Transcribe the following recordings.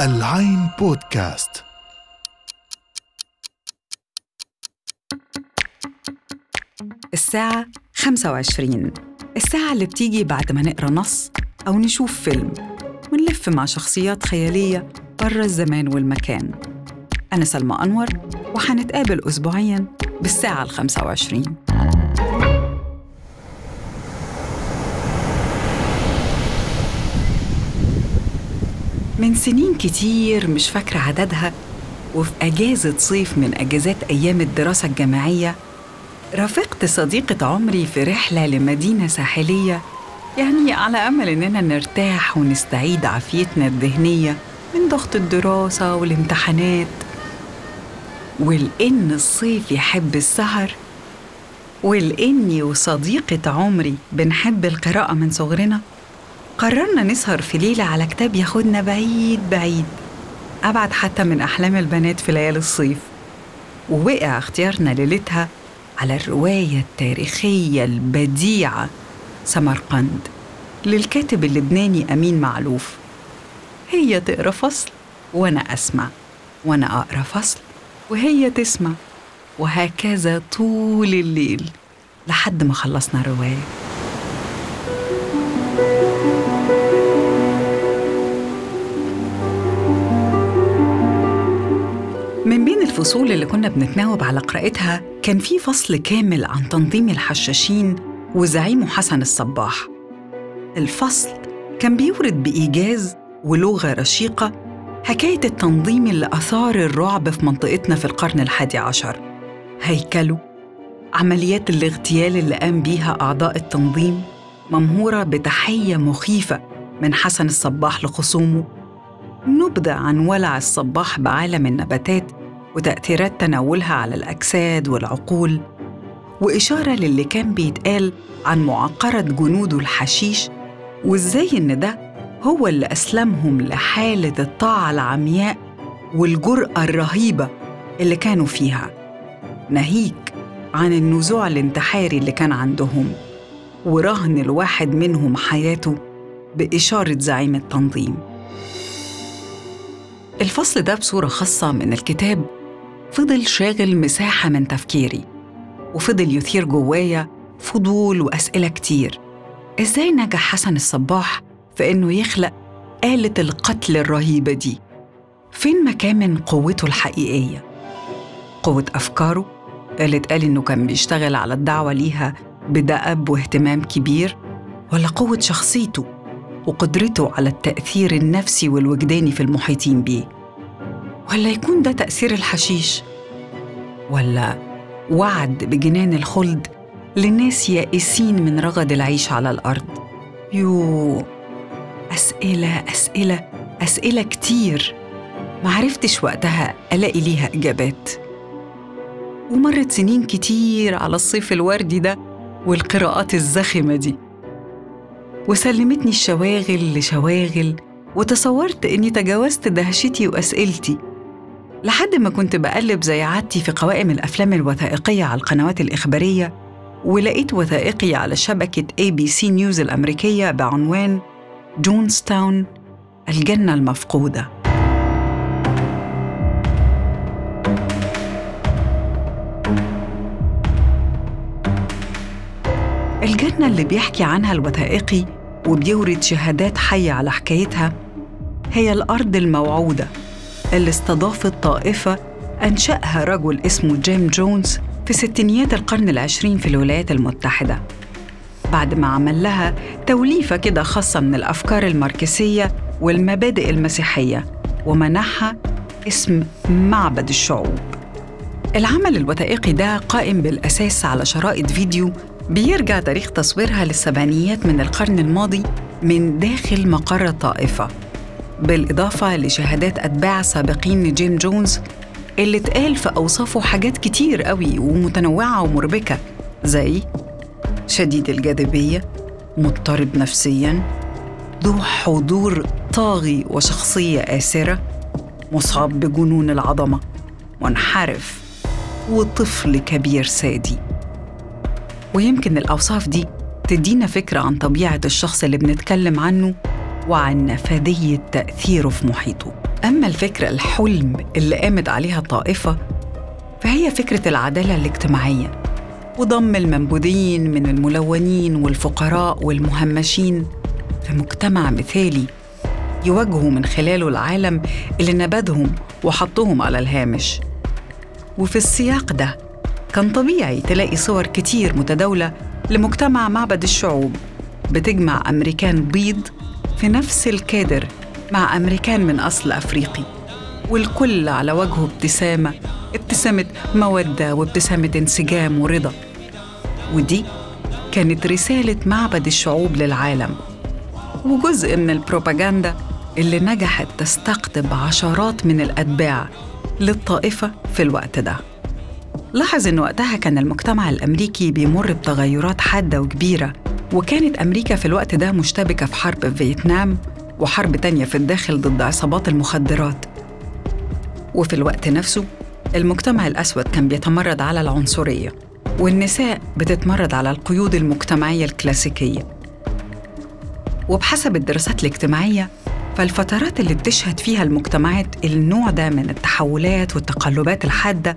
العين بودكاست. الساعة 25 الساعة اللي بتيجي بعد ما نقرأ نص أو نشوف فيلم. ونلف مع شخصيات خيالية برا الزمان والمكان. أنا سلمى أنور وحنتقابل أسبوعياً بالساعة ال 25 من سنين كتير مش فاكرة عددها وفي أجازة صيف من أجازات أيام الدراسة الجامعية رافقت صديقة عمري في رحلة لمدينة ساحلية يعني على أمل إننا نرتاح ونستعيد عافيتنا الذهنية من ضغط الدراسة والامتحانات. ولأن الصيف يحب السهر ولأني وصديقة عمري بنحب القراءة من صغرنا. قررنا نسهر في ليلة على كتاب ياخدنا بعيد بعيد. أبعد حتى من أحلام البنات في ليالي الصيف. ووقع اختيارنا ليلتها على الرواية التاريخية البديعة سمرقند للكاتب اللبناني أمين معلوف. هي تقرأ فصل وأنا أسمع وأنا أقرأ فصل وهي تسمع. وهكذا طول الليل لحد ما خلصنا الرواية. الفصول اللي كنا بنتناوب على قراءتها كان في فصل كامل عن تنظيم الحشاشين وزعيمه حسن الصباح. الفصل كان بيورد بإيجاز ولغة رشيقة حكاية التنظيم اللي أثار الرعب في منطقتنا في القرن الحادي عشر. هيكله عمليات الاغتيال اللي قام بيها أعضاء التنظيم ممهورة بتحية مخيفة من حسن الصباح لخصومه. نبذة عن ولع الصباح بعالم النباتات وتأثيرات تناولها على الأجساد والعقول وإشارة للي كان بيتقال عن معقرة جنوده الحشيش وإزاي إن ده هو اللي أسلمهم لحالة الطاعة العمياء والجرأة الرهيبة اللي كانوا فيها. ناهيك عن النزوع الانتحاري اللي كان عندهم ورهن الواحد منهم حياته بإشارة زعيم التنظيم. الفصل ده بصورة خاصة من الكتاب فضل شاغل مساحة من تفكيري وفضل يثير جوايا فضول وأسئلة كتير إزاي نجح حسن الصباح في إنه يخلق آلة القتل الرهيبة دي؟ فين مكامن قوته الحقيقية؟ قوة أفكاره اللي اتقال إنه كان بيشتغل على الدعوة ليها بدأب واهتمام كبير ولا قوة شخصيته وقدرته على التأثير النفسي والوجداني في المحيطين بيه ولا يكون ده تأثير الحشيش؟ ولا وعد بجنان الخلد لناس يائسين من رغد العيش على الأرض؟ يو أسئلة أسئلة أسئلة كتير. معرفتش وقتها ألاقي ليها إجابات. ومرت سنين كتير على الصيف الوردي ده والقراءات الزخمة دي. وسلمتني الشواغل لشواغل وتصورت إني تجاوزت دهشتي وأسئلتي. لحد ما كنت بقلب زي عادتي في قوائم الأفلام الوثائقية على القنوات الإخبارية ولقيت وثائقي على شبكة ABC News الأمريكية بعنوان جونستاون الجنة المفقودة. الجنة اللي بيحكي عنها الوثائقي وبيورد شهادات حية على حكايتها هي الأرض الموعودة. اللي استضافت طائفة أنشأها رجل اسمه جيم جونز في ستينيات القرن العشرين في الولايات المتحدة. بعد ما عمل لها توليفة كده خاصة من الأفكار الماركسية والمبادئ المسيحية ومنحها اسم معبد الشعوب. العمل الوثائقي ده قائم بالأساس على شرائط فيديو بيرجع تاريخ تصويرها للسبعينيات من القرن الماضي من داخل مقر الطائفة. بالإضافة لشهادات أتباع سابقين لجيم جونز اللي اتقال في أوصافه حاجات كتير قوي ومتنوعة ومربكة زي شديد الجاذبية مضطرب نفسياً ذو حضور طاغي وشخصية آسرة مصاب بجنون العظمة منحرف وطفل كبير سادي. ويمكن الأوصاف دي تدينا فكرة عن طبيعة الشخص اللي بنتكلم عنه وعن نفاذية تأثيره في محيطه. أما الفكرة الحلم اللي قامت عليها الطائفة فهي فكرة العدالة الاجتماعية. وضم المنبوذين من الملونين والفقراء والمهمشين في مجتمع مثالي يواجهوا من خلاله العالم اللي نبذهم وحطهم على الهامش. وفي السياق ده كان طبيعي تلاقي صور كتير متداولة لمجتمع معبد الشعوب بتجمع أمريكان بيض في نفس الكادر مع أمريكان من أصل أفريقي. والكل على وجهه ابتسامة ابتسامة مودة وابتسامة انسجام ورضا. ودي كانت رسالة معبد الشعوب للعالم وجزء من البروباغندا اللي نجحت تستقطب عشرات من الأتباع للطائفة في الوقت ده. لاحظ إن وقتها كان المجتمع الأمريكي بيمر بتغيرات حادة وكبيرة وكانت أمريكا في الوقت ده مشتبكة في حرب في فيتنام وحرب تانية في الداخل ضد عصابات المخدرات. وفي الوقت نفسه المجتمع الأسود كان بيتمرد على العنصرية والنساء بتتمرد على القيود المجتمعية الكلاسيكية. وبحسب الدراسات الاجتماعية فالفترات اللي بتشهد فيها المجتمعات النوع ده من التحولات والتقلبات الحادة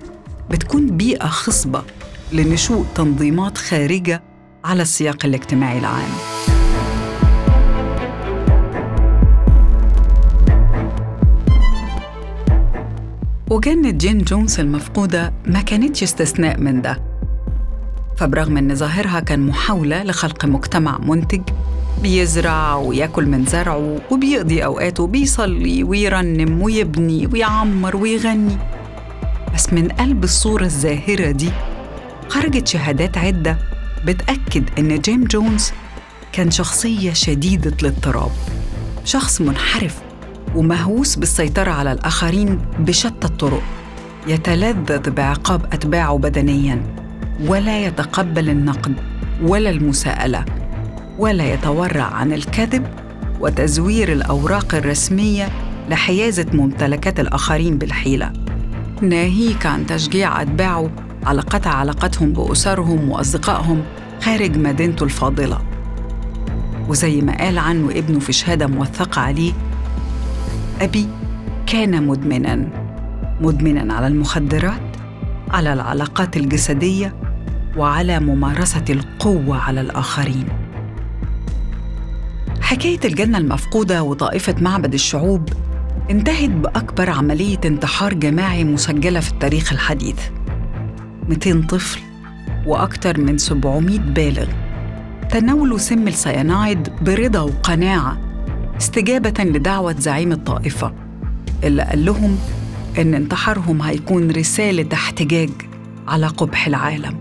بتكون بيئة خصبة لنشوء تنظيمات خارجة على السياق الاجتماعي العام. وجنة جين جونز المفقودة ما كانتش استثناء من ده فبرغم أن ظاهرها كان محاولة لخلق مجتمع منتج بيزرع وياكل من زرعه وبيقضي أوقاته بيصلي ويرنم ويبني ويعمر ويغني بس من قلب الصورة الزاهرة دي خرجت شهادات عدة بتأكد إن جيم جونز كان شخصية شديدة الاضطراب شخص منحرف ومهووس بالسيطرة على الآخرين بشتى الطرق. يتلذذ بعقاب أتباعه بدنياً ولا يتقبل النقد ولا المساءلة ولا يتورع عن الكذب وتزوير الأوراق الرسمية لحيازة ممتلكات الآخرين بالحيلة. ناهيك عن تشجيع أتباعه على قطع علاقتهم بأسرهم وأصدقائهم خارج مدينته الفاضلة. وزي ما قال عنه ابنه في شهادة موثقة عليه أبي كان مدمنا مدمنا على المخدرات على العلاقات الجسدية وعلى ممارسة القوة على الآخرين. حكاية الجنة المفقودة وطائفة معبد الشعوب انتهت بأكبر عملية انتحار جماعي مسجلة في التاريخ الحديث. 200 طفل وأكثر من 700 بالغ. تناولوا سم السيانايد برضا وقناعة استجابة لدعوة زعيم الطائفة اللي قال لهم إن انتحارهم هيكون رسالة احتجاج على قبح العالم.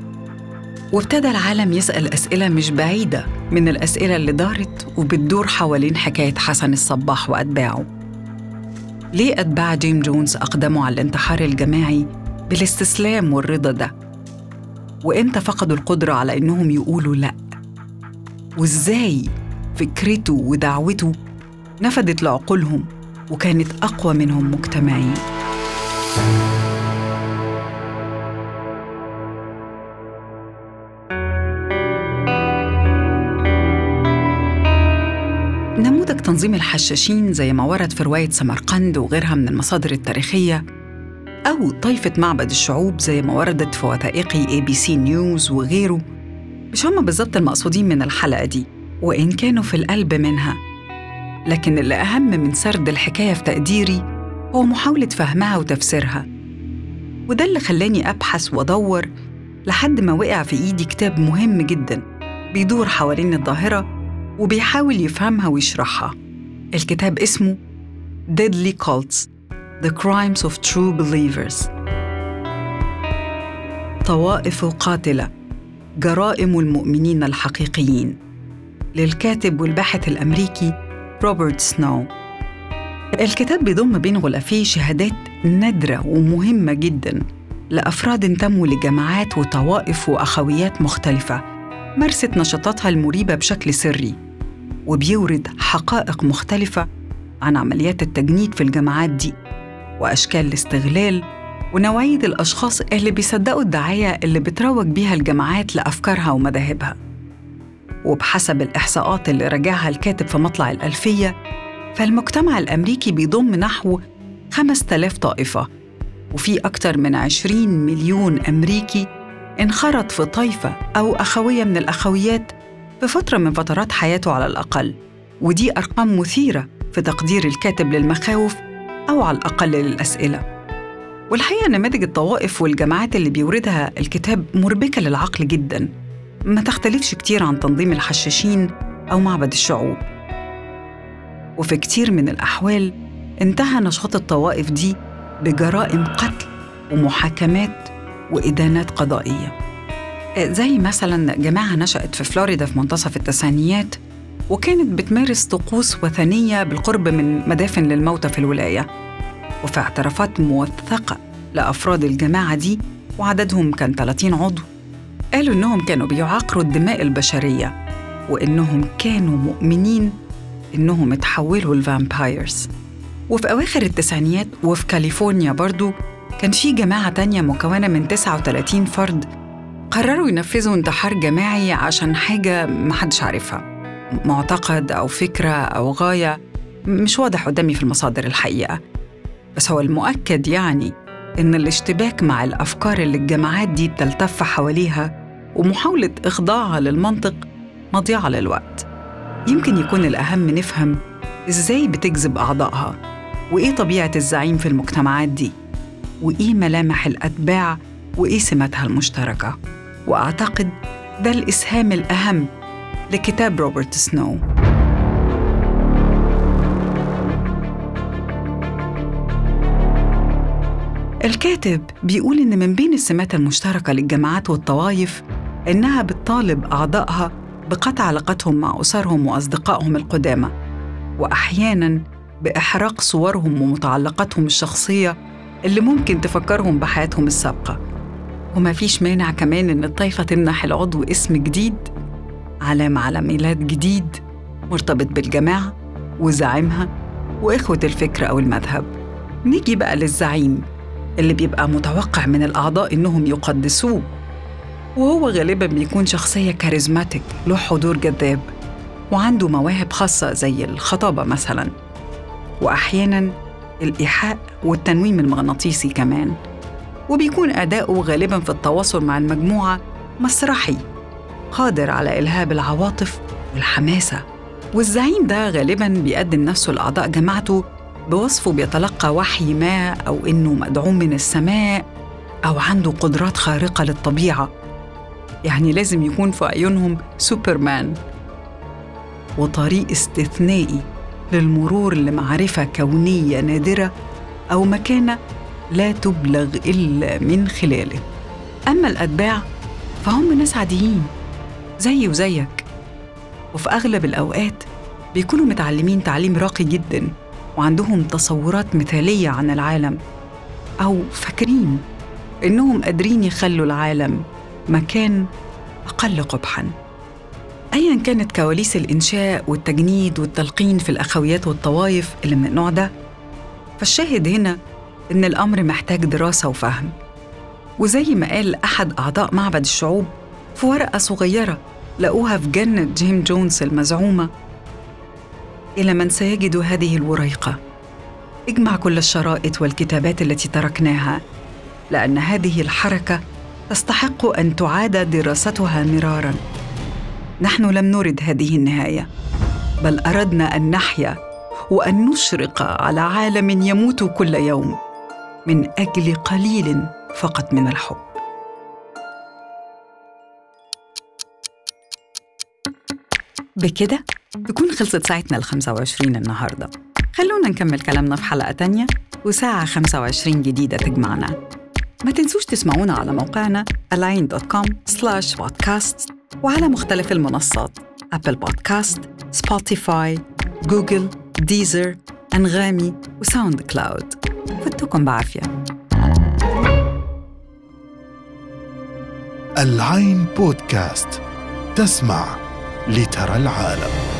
وابتدى العالم يسأل أسئلة مش بعيدة من الأسئلة اللي دارت وبتدور حوالين حكاية حسن الصباح وأتباعه. ليه أتباع جيم جونز أقدموا على الانتحار الجماعي؟ بالاستسلام والرضا ده؟ وإمتى فقدوا القدرة على إنهم يقولوا لأ؟ وإزاي فكرته ودعوته نفدت لعقولهم وكانت أقوى منهم مجتمعين نموذج تنظيم الحشاشين زي ما ورد في رواية سمرقند وغيرها من المصادر التاريخية أو طائفة معبد الشعوب زي ما وردت في وثائقي ABC News وغيره. مش هم بالظبط المقصودين من الحلقة دي وإن كانوا في القلب منها. لكن اللي أهم من سرد الحكاية في تقديري هو محاولة فهمها وتفسيرها. وده اللي خلاني أبحث وأدور لحد ما وقع في إيدي كتاب مهم جدا بيدور حوالين الظاهرة وبيحاول يفهمها ويشرحها. الكتاب اسمه Deadly Cults. The Crimes of True Believers. طوائف قاتلة. جرائم المؤمنين الحقيقيين. للكاتب والباحث الأمريكي روبرت سنو. الكتاب بيضم بين غلافيه شهادات نادرة ومهمة جدا لأفراد انتموا لجماعات وطوائف وأخويات مختلفة مارست نشاطاتها المريبة بشكل سري وبيورد حقائق مختلفة عن عمليات التجنيد في الجماعات دي. وأشكال الاستغلال ونوعية الأشخاص اللي بيصدقوا الدعاية اللي بتروج بيها الجماعات لأفكارها ومذاهبها. وبحسب الإحصاءات اللي راجعها الكاتب في مطلع الألفية فالمجتمع الأمريكي بيضم نحو 5000 طائفة وفي أكثر من 20 مليون أمريكي انخرط في طائفة أو أخوية من الأخويات في فترة من فترات حياته على الأقل. ودي أرقام مثيرة في تقدير الكاتب للمخاوف أو على الأقل للأسئلة. والحقيقة نماذج الطوائف والجماعات اللي بيوردها الكتاب مربكة للعقل جدا ما تختلفش كتير عن تنظيم الحشاشين أو معبد الشعوب. وفي كتير من الأحوال انتهى نشاط الطوائف دي بجرائم قتل ومحاكمات وإدانات قضائية. زي مثلا جماعة نشأت في فلوريدا في منتصف التسعينيات وكانت بتمارس طقوس وثنية بالقرب من مدافن للموتى في الولاية. وفي اعترافات موثقة لأفراد الجماعة دي وعددهم كان 30 عضو قالوا إنهم كانوا بيعاقروا الدماء البشرية وإنهم كانوا مؤمنين إنهم اتحولوا لفامبايرز. وفي أواخر التسعينيات وفي كاليفورنيا برضو كان في جماعة تانية مكونة من 39 فرد قرروا ينفذوا انتحار جماعي عشان حاجة محدش عارفها. معتقد أو فكرة أو غاية مش واضح قدامي في المصادر الحقيقة. بس هو المؤكد يعني إن الاشتباك مع الأفكار اللي الجماعات دي بتلتف حواليها ومحاولة إخضاعها للمنطق مضيعة للوقت. يمكن يكون الأهم نفهم إزاي بتجذب أعضائها وإيه طبيعة الزعيم في المجتمعات دي وإيه ملامح الأتباع وإيه سماتها المشتركة. وأعتقد ده الإسهام الأهم لكتاب روبرت سنو. الكاتب بيقول إن من بين السمات المشتركة للجماعات والطوائف إنها بتطالب أعضائها بقطع علاقتهم مع أسرهم وأصدقائهم القدامى وأحياناً بإحراق صورهم ومتعلقاتهم الشخصية اللي ممكن تفكرهم بحياتهم السابقة. وما فيش مانع كمان إن الطائفة تمنح العضو اسم جديد علامة على ميلاد جديد مرتبط بالجماعة وزعيمها وإخوة الفكر أو المذهب. نيجي بقى للزعيم اللي بيبقى متوقع من الأعضاء إنهم يقدسوه. وهو غالبا بيكون شخصية كاريزماتيك له حضور جذاب وعنده مواهب خاصة زي الخطابة مثلا. وأحيانا الإيحاء والتنويم المغناطيسي كمان. وبيكون أداؤه غالبا في التواصل مع المجموعة مسرحي. قادر على إلهاب العواطف والحماسة. والزعيم ده غالبا بيقدم نفسه لأعضاء جماعته بوصفه بيتلقى وحي ما أو إنه مدعوم من السماء أو عنده قدرات خارقة للطبيعة. يعني لازم يكون في عيونهم سوبرمان. وطريق استثنائي للمرور لمعرفة كونية نادرة أو مكانة لا تبلغ إلا من خلاله. أما الأتباع فهم ناس عاديين. زيي وزيك. وفي أغلب الأوقات بيكونوا متعلمين تعليم راقي جدا وعندهم تصورات مثالية عن العالم أو فاكرين إنهم قادرين يخلوا العالم مكان أقل قبحاً. أيا كانت كواليس الإنشاء والتجنيد والتلقين في الأخويات والطوائف اللي من النوع ده فالشاهد هنا إن الأمر محتاج دراسة وفهم. وزي ما قال أحد أعضاء معبد الشعوب في ورقة صغيرة لقوها في جنة جيم جونز المزعومة. إلى من سيجد هذه الوريقة. اجمع كل الشرائط والكتابات التي تركناها لأن هذه الحركة تستحق أن تعاد دراستها مرارا. نحن لم نرد هذه النهاية بل أردنا أن نحيا وأن نشرق على عالم يموت كل يوم من أجل قليل فقط من الحب. بكده؟ تكون خلصت ساعتنا ال 25 النهارده. خلونا نكمل كلامنا في حلقة تانية وساعة 25 جديدة تجمعنا. ما تنسوش تسمعونا على موقعنا align.com slash podcast وعلى مختلف المنصات Apple Podcasts، Spotify، Google، Deezer، أنغامي و SoundCloud فتكم بعافية. العين بودكاست تسمع لترى العالم.